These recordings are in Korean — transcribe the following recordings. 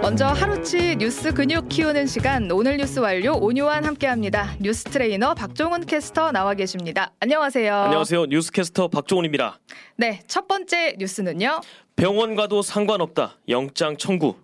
먼저 하루치 뉴스 근육 키우는 시간 오늘 뉴스 완료 오뉴완 함께합니다. 뉴스 트레이너 박종훈 캐스터 나와 계십니다. 안녕하세요. 안녕하세요. 뉴스 캐스터 박종훈입니다. 네, 첫 번째 뉴스는요. 병원 가도 상관없다. 영장 청구.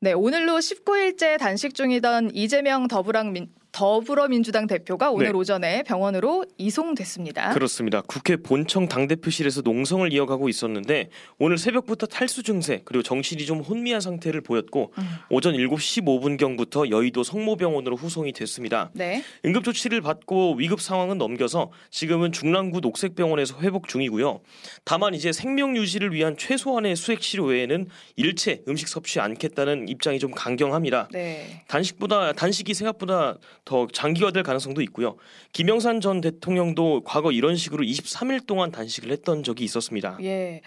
네, 오늘로 19일째 단식 중이던 이재명 더불어민, 더불어민주당 대표가 오늘 네. 오전에 병원으로 이송됐습니다. 그렇습니다. 국회 본청 당대표실에서 농성을 이어가고 있었는데 오늘 새벽부터 탈수 증세 그리고 정신이 좀 혼미한 상태를 보였고 음. 오전 7시 15분경부터 여의도 성모병원으로 후송이 됐습니다. 네, 응급 조치를 받고 위급 상황은 넘겨서 지금은 중랑구 녹색병원에서 회복 중이고요. 다만 이제 생명 유지를 위한 최소한의 수액 치료 외에는 일체 음식 섭취 않겠다는 입장이 좀 강경합니다. 네, 단식보다 단식이 생각보다 더 장기화될 가능성도 있고요. 김영삼 전 대통령도 과거 이런 식으로 23일 동안 단식을 했던 적이 있었습니다. 예.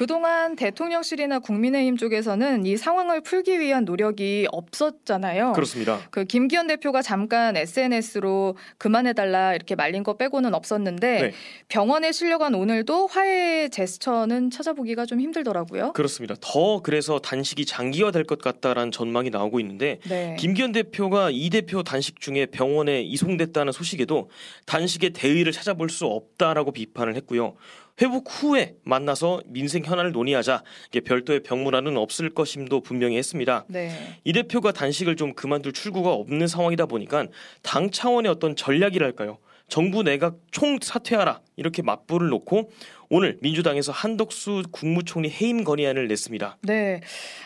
그동안 대통령실이나 국민의힘 쪽에서는 이 상황을 풀기 위한 노력이 없었잖아요. 그렇습니다. 그 김기현 대표가 잠깐 SNS로 그만해달라 이렇게 말린 거 빼고는 없었는데 네. 병원에 실려간 오늘도 화해 제스처는 찾아보기가 좀 힘들더라고요. 그렇습니다. 더 그래서 단식이 장기화될 것 같다라는 전망이 나오고 있는데 네. 김기현 대표가 이 대표 단식 중에 병원에 이송됐다는 소식에도 단식의 대의를 찾아볼 수 없다라고 비판을 했고요. 회복 후에 만나서 민생 현안을 논의하자 이게 별도의 병문안은 없을 것임도 분명히 했습니다. 네. 이 대표가 단식을 좀 그만둘 출구가 없는 상황이다 보니까 당 차원의 어떤 전략이랄까요? 정부 내각 총 사퇴하라 이렇게 맞불을 놓고 오늘 민주당에서 한덕수 국무총리 해임 건의안을 냈습니다. 네.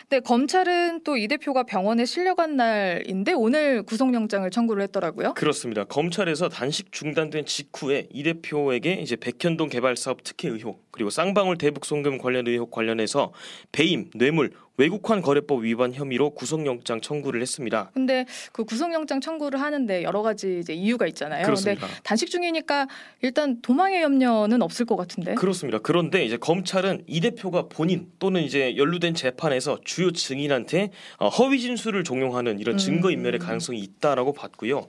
근데 검찰은 또 이 대표가 병원에 실려간 날인데 오늘 구속영장을 청구를 했더라고요. 그렇습니다. 검찰에서 단식 중단된 직후에 이 대표에게 이제 백현동 개발 사업 특혜 의혹 그리고 쌍방울 대북 송금 관련 의혹 관련해서 배임, 뇌물, 외국환 거래법 위반 혐의로 구속영장 청구를 했습니다. 근데 그 구속영장 청구를 하는데 여러 가지 이제 이유가 있잖아요. 그렇습니다. 근데 단식 중이니까 일단 도망의 염려는 없을 것 같은데. 그렇 습니다. 그런데 이제 검찰은 이 대표가 본인 또는 이제 연루된 재판에서 주요 증인한테 어, 허위 진술을 종용하는 이런 증거 인멸의 음. 가능성이 있다라고 봤고요.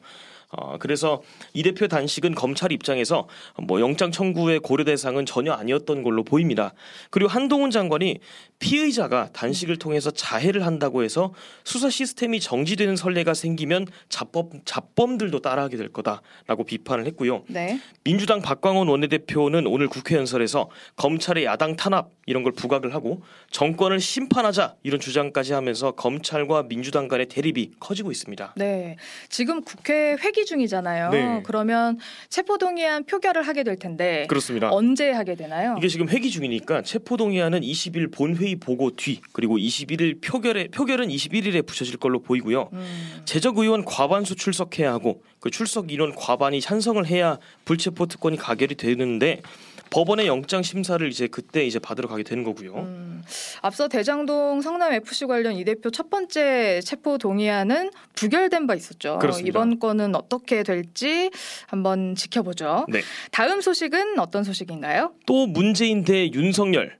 어, 그래서 이 대표 단식은 검찰 입장에서 뭐 영장 청구의 고려 대상은 전혀 아니었던 걸로 보입니다. 그리고 한동훈 장관이 피의자가 단식을 통해서 자해를 한다고 해서 수사 시스템이 정지되는 선례가 생기면 자법 자범들도 따라하게 될 거다라고 비판을 했고요. 네. 민주당 박광원 원내대표는 오늘 국회 연설에서 검찰의 야당 탄압 이런 걸 부각을 하고 정권을 심판하자 이런 주장까지 하면서 검찰과 민주당 간의 대립이 커지고 있습니다. 네. 지금 국회 회기 중이잖아요. 네. 그러면 체포 동의안 표결을 하게 될 텐데 그렇습니다. 언제 하게 되나요? 이게 지금 회기 중이니까 체포 동의안은 20일 본회의 보고 뒤 그리고 21일 표결에 표결은 21일에 붙여질 걸로 보이고요. 음, 재적 의원 과반수 출석해야 하고 그 출석 인원 과반이 찬성을 해야 불체포 특권이 가결이 되는데 법원의 영장 심사를 이제 그때 이제 받으러 가게 되는 거고요. 음. 앞서 대장동 성남 FC 관련 이 대표 첫 번째 체포 동의안은 부결된 바 있었죠. 그렇습니다. 이번 건은 어떻게 될지 한번 지켜보죠. 네. 다음 소식은 어떤 소식인가요? 또 문재인 대 윤석열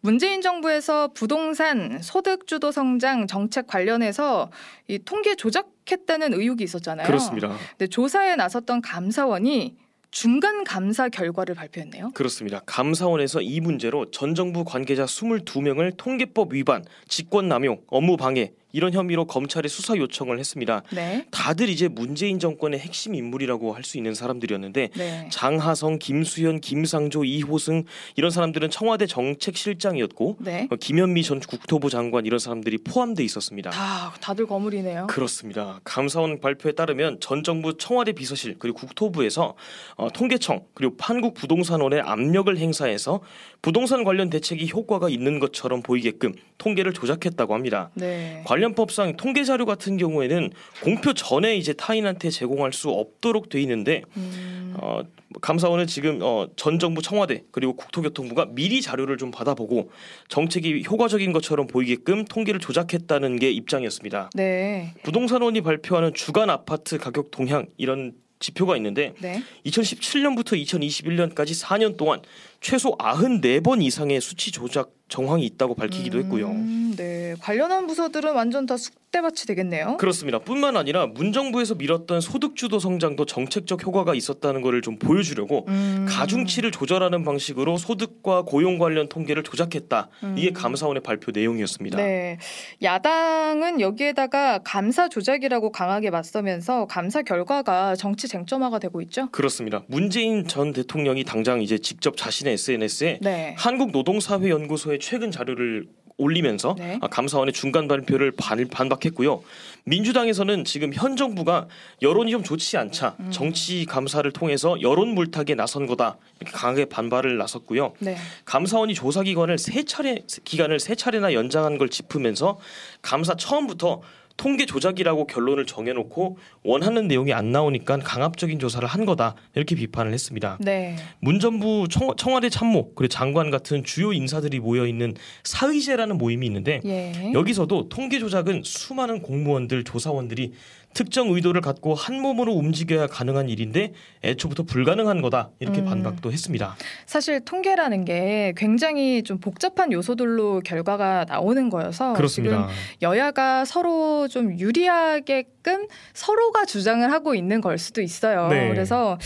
문재인 정부에서 부동산 소득 주도 성장 정책 관련해서 이 통계 조작했다는 의혹이 있었잖아요. 그렇습니다. 근데 조사에 나섰던 감사원이 중간 감사 결과를 발표했네요. 그렇습니다. 감사원에서 이 문제로 전 정부 관계자 22명을 통계법 위반, 직권남용, 업무방해 이런 혐의로 검찰에 수사 요청을 했습니다. 네. 다들 이제 문재인 정권의 핵심 인물이라고 할 수 있는 사람들이었는데 네. 장하성, 김수현, 김상조, 이호승 이런 사람들은 청와대 정책실장이었고 네. 어, 김현미 전 국토부 장관 이런 사람들이 포함돼 있었습니다. 다 다들 거물이네요. 그렇습니다. 감사원 발표에 따르면 전 정부 청와대 비서실 그리고 국토부에서 어, 통계청 그리고 한국부동산원의 압력을 행사해서 부동산 관련 대책이 효과가 있는 것처럼 보이게끔 통계를 조작했다고 합니다. 네. 관련법상 통계 자료 같은 경우에는 공표 전에 이제 타인한테 제공할 수 없도록 돼 있는데 음, 어, 감사원은 지금 어, 전 정부 청와대 그리고 국토교통부가 미리 자료를 좀 받아보고 정책이 효과적인 것처럼 보이게끔 통계를 조작했다는 게 입장이었습니다. 네. 부동산원이 발표하는 주간 아파트 가격 동향 이런 지표가 있는데 네. 2017년부터 2021년까지 4년 동안 최소 94번 이상의 수치 조작 정황이 있다고 밝히기도 했고요. 음, 네, 관련한 부서들은 완전 다 쑥대밭이 되겠네요. 그렇습니다. 뿐만 아니라 문정부에서 밀었던 소득주도 성장도 정책적 효과가 있었다는 것을 좀 보여주려고 음. 가중치를 조절하는 방식으로 소득과 고용 관련 통계를 조작했다. 이게 음. 감사원의 발표 내용이었습니다. 네, 야당은 여기에다가 감사 조작이라고 강하게 맞서면서 감사 결과가 정치 쟁점화가 되고 있죠. 그렇습니다. 문재인 전 대통령이 당장 이제 직접 자신의 SNS에 네, 한국노동사회연구소의 최근 자료를 올리면서 네. 아, 감사원의 중간 발표를 반, 반박했고요. 민주당에서는 지금 현 정부가 여론이 좀 좋지 않자 음. 정치 감사를 통해서 여론 물타기에 나선 거다 이렇게 강하게 반발을 나섰고요. 네, 감사원이 조사 기관을 세 차례 기간을 세 차례나 연장한 걸 짚으면서 감사 처음부터 통계 조작이라고 결론을 정해놓고 원하는 내용이 안 나오니까 강압적인 조사를 한 거다 이렇게 비판을 했습니다. 네, 문전부 청, 청와대 참모 그리고 장관 같은 주요 인사들이 모여 있는 사의제라는 모임이 있는데 예. 여기서도 통계 조작은 수많은 공무원들 조사원들이 특정 의도를 갖고 한 몸으로 움직여야 가능한 일인데 애초부터 불가능한 거다 이렇게 음. 반박도 했습니다. 사실 통계라는 게 굉장히 좀 복잡한 요소들로 결과가 나오는 거여서 그렇습니다. 지금 여야가 서로 좀 유리하게끔 서로가 주장을 하고 있는 걸 수도 있어요. 네. 그래서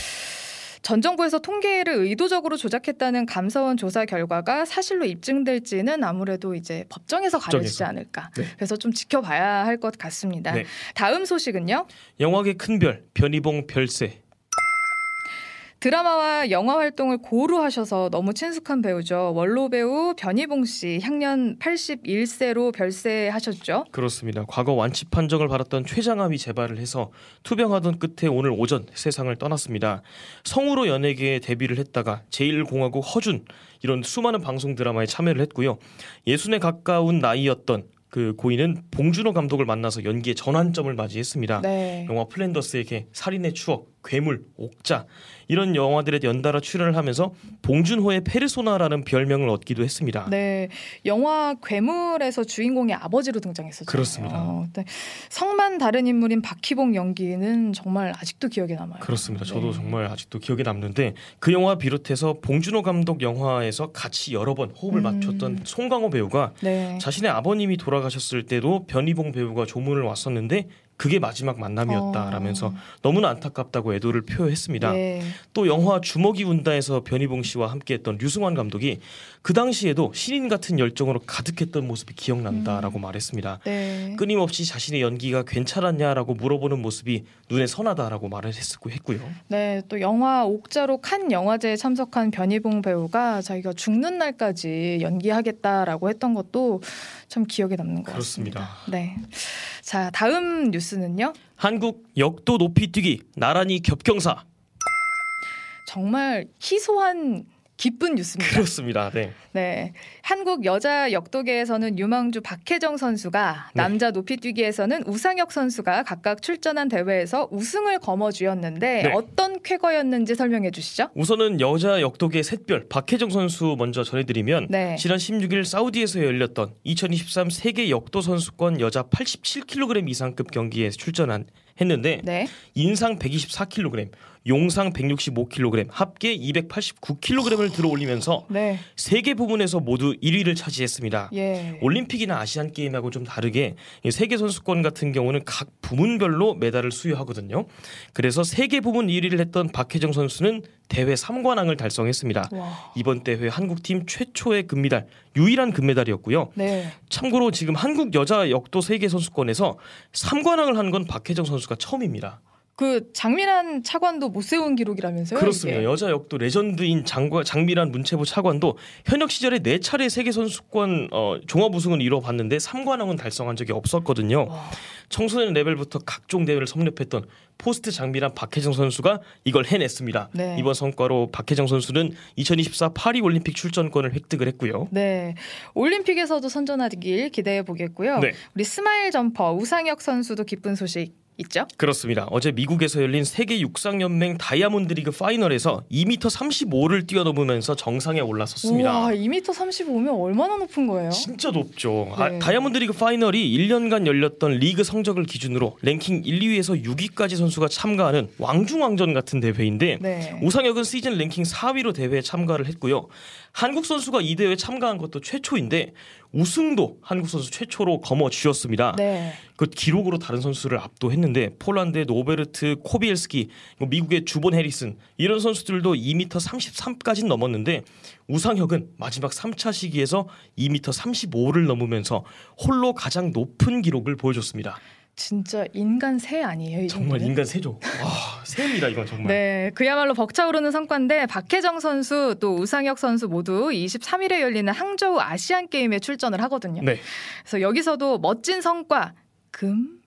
전 정부에서 통계를 의도적으로 조작했다는 감사원 조사 결과가 사실로 입증될지는 아무래도 이제 법정에서 가려지지. 않을까. 네. 그래서 좀 지켜봐야 할 것 같습니다. 네. 다음 소식은요. 영화계 큰별 변희봉 별세 드라마와 영화 활동을 고루 하셔서 너무 친숙한 배우죠. 원로 배우 변희봉 씨 향년 81세로 별세하셨죠. 그렇습니다. 과거 완치 판정을 받았던 췌장암이 재발을 해서 투병하던 끝에 오늘 오전 세상을 떠났습니다. 성우로 연예계에 데뷔를 했다가 제1공화국 허준 이런 수많은 방송 드라마에 참여를 했고요. 예순에 가까운 나이였던 그 고인은 봉준호 감독을 만나서 연기의 전환점을 맞이했습니다. 네. 영화 플랜더스에게 살인의 추억, 괴물, 옥자 이런 영화들에 연달아 출연을 하면서 봉준호의 페르소나라는 별명을 얻기도 했습니다. 네. 영화 괴물에서 주인공의 아버지로 등장했었죠. 그렇습니다. 네. 성만 다른 인물인 박희봉 연기는 정말 아직도 기억에 남아요. 그렇습니다. 저도 네. 정말 아직도 기억에 남는데 그 영화 비롯해서 봉준호 감독 영화에서 같이 여러 번 호흡을 음. 맞췄던 송강호 배우가 네. 자신의 아버님이 돌아가셨을 때도 변희봉 배우가 조문을 왔었는데 그게 마지막 만남이었다라면서 어. 너무나 안타깝다고 애도를 표했습니다. 네. 또 영화 주먹이 운다에서 변희봉 씨와 함께했던 류승환 감독이 그 당시에도 신인 같은 열정으로 가득했던 모습이 기억난다라고 말했습니다. 네. 끊임없이 자신의 연기가 괜찮았냐라고 물어보는 모습이 눈에 선하다라고 말을 했고 했고요. 네, 또 영화 옥자로 칸 영화제에 참석한 변희봉 배우가 자기가 죽는 날까지 연기하겠다라고 했던 것도 참 기억에 남는 것 그렇습니다. 같습니다. 네. 자, 다음 뉴스는요. 한국 역도 높이뛰기 나란히 겹경사 정말 희소한 기쁜 뉴스입니다. 그렇습니다. 네. 네. 한국 여자 역도계에서는 유망주 박혜정 선수가 네. 남자 높이뛰기에서는 우상혁 선수가 각각 출전한 대회에서 우승을 거머쥐었는데 네. 어떤 쾌거였는지 설명해 주시죠. 우선은 여자 역도계 셋별 박혜정 선수 먼저 전해드리면 네. 지난 16일 사우디에서 열렸던 2023 세계 역도 선수권 여자 87kg 이상급 경기에 출전한 했는데 네. 인상 124kg, 용상 165kg, 합계 289kg을 들어올리면서 네. 세계 부문에서 모두 1위를 차지했습니다. 예. 올림픽이나 아시안 게임하고 좀 다르게 이 세계 선수권 같은 경우는 각 부문별로 메달을 수여하거든요. 그래서 세계 부문 1위를 했던 박혜정 선수는 대회 3관왕을 달성했습니다. 와. 이번 대회 한국팀 최초의 금메달, 유일한 금메달이었고요. 네. 참고로 지금 한국 여자 역도 세계 선수권에서 3관왕을 한 건 박혜정 선수가 처음입니다. 그 장미란 차관도 못 세운 기록이라면서요? 그렇습니다. 이게? 여자 역도 레전드인 장과, 장미란 문체부 차관도 현역 시절에 네 차례 세계 선수권 어, 종합 우승을 이뤄봤는데 3관왕은 달성한 적이 없었거든요. 와. 청소년 레벨부터 각종 대회를 섭렵했던 포스트 장미란 박혜정 선수가 이걸 해냈습니다. 네. 이번 성과로 박혜정 선수는 2024 파리 올림픽 출전권을 획득을 했고요. 네. 올림픽에서도 선전하길 기대해 보겠고요. 네. 우리 smile jumper 우상혁 선수도 기쁜 소식 있죠. 그렇습니다. 어제 미국에서 열린 세계 육상 연맹 다이아몬드 리그 final에서 2m 35를 뛰어넘으면서 정상에 올라섰습니다. 와, 2m 35면 얼마나 높은 거예요? 진짜 높죠. 아, 네. 다이아몬드 리그 final이 1년간 열렸던 리그 성적을 기준으로 랭킹 1, 2위에서 6위까지 선수가 참가하는 왕중왕전 같은 대회인데 네. 우상혁은 시즌 랭킹 4위로 대회에 참가를 했고요. 한국 선수가 이 대회에 참가한 것도 최초인데 우승도 한국 선수 최초로 거머쥐었습니다. 네. 그 기록으로 다른 선수를 압도했는데 폴란드의 노베르트 코비엘스키, 뭐 미국의 주본 해리슨 이런 선수들도 2m 33까지 넘었는데 우상혁은 마지막 3차 시기에서 2m 35를 넘으면서 홀로 가장 높은 기록을 보여줬습니다. 진짜 인간 새 아니에요, 이 정말? 인간 세죠. 와, 새입니다 이건 정말. 네, 그야말로 벅차오르는 성과인데 박혜정 선수 또 우상혁 선수 모두 23일에 열리는 항저우 아시안 게임에 출전을 하거든요. 네, 그래서 여기서도 멋진 성과 금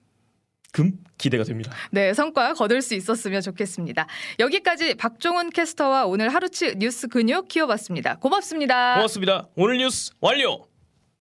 금 기대가 됩니다. 네, 성과 거둘 수 있었으면 좋겠습니다. 여기까지 박종훈 캐스터와 오늘 하루치 뉴스 근육 키워봤습니다. 고맙습니다. 고맙습니다. 오늘 뉴스 완료.